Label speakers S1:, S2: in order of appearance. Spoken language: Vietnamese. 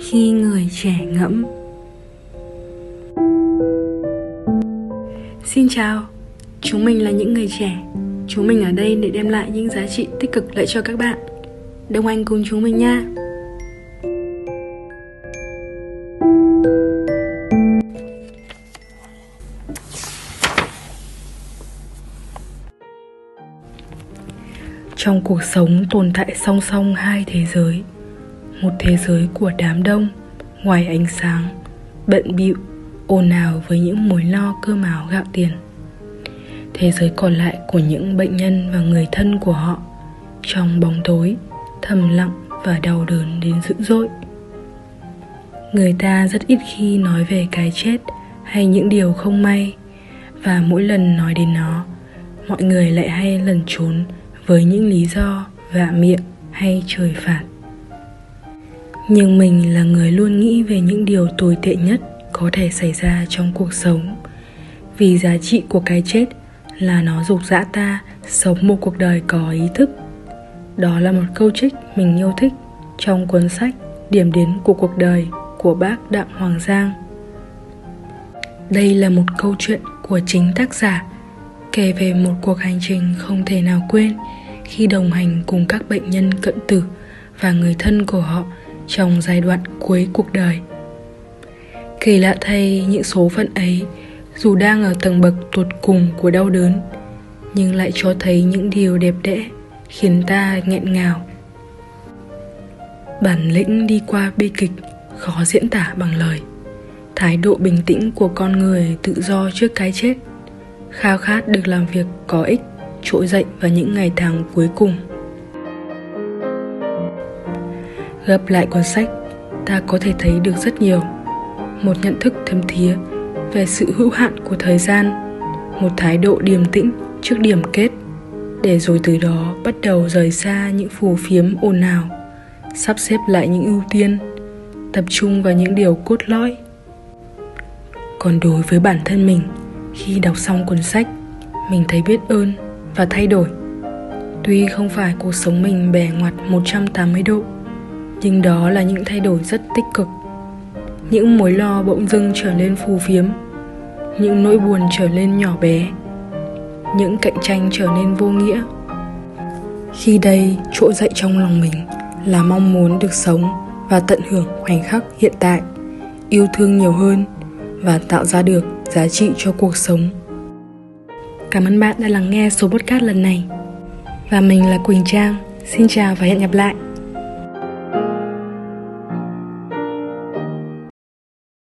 S1: khi người trẻ ngẫm. Xin chào, chúng mình là những người trẻ. Chúng mình ở đây để đem lại những giá trị tích cực lợi cho các bạn. Đồng hành cùng chúng mình nha. Trong cuộc sống tồn tại song song hai thế giới một thế giới của đám đông, ngoài ánh sáng, bận bịu, ồn ào với những mối lo cơm áo gạo tiền. Thế giới còn lại của những bệnh nhân và người thân của họ, trong bóng tối, thầm lặng và đau đớn đến dữ dội. Người ta rất ít khi nói về cái chết hay những điều không may, và mỗi lần nói đến nó, mọi người lại hay lẩn trốn với những lý do vạ miệng hay trời phạt nhưng mình là người luôn nghĩ về những điều tồi tệ nhất có thể xảy ra trong cuộc sống. Vì giá trị của cái chết là nó dục dã ta sống một cuộc đời có ý thức. Đó là một câu trích mình yêu thích trong cuốn sách điểm đến của cuộc đời của bác đặng hoàng giang. Đây là một câu chuyện của chính tác giả kể về một cuộc hành trình không thể nào quên khi đồng hành cùng các bệnh nhân cận tử và người thân của họ trong giai đoạn cuối cuộc đời. Kỳ lạ thay, những số phận ấy dù đang ở tầng bậc tột cùng của đau đớn, nhưng lại cho thấy những điều đẹp đẽ khiến ta nghẹn ngào. Bản lĩnh đi qua bi kịch khó diễn tả bằng lời. Thái độ bình tĩnh của con người tự do trước cái chết khao khát được làm việc có ích, trỗi dậy vào những ngày tháng cuối cùng. Gấp lại cuốn sách, ta có thể thấy được rất nhiều. Một nhận thức thấm thía về sự hữu hạn của thời gian, một thái độ điềm tĩnh trước điểm kết. Để rồi từ đó bắt đầu rời xa những phù phiếm ồn ào, sắp xếp lại những ưu tiên, tập trung vào những điều cốt lõi. Còn đối với bản thân mình, khi đọc xong cuốn sách, mình thấy biết ơn và thay đổi. Tuy không phải cuộc sống mình bẻ ngoặt 180 độ nhưng đó là những thay đổi rất tích cực. Những mối lo bỗng dưng trở nên phù phiếm. Những nỗi buồn trở nên nhỏ bé. Những cạnh tranh trở nên vô nghĩa. Khi đây trỗi dậy trong lòng mình là mong muốn được sống và tận hưởng khoảnh khắc hiện tại, yêu thương nhiều hơn và tạo ra được giá trị cho cuộc sống. Cảm ơn bạn đã lắng nghe số podcast lần này. Và mình là quỳnh trang. Xin chào và hẹn gặp lại.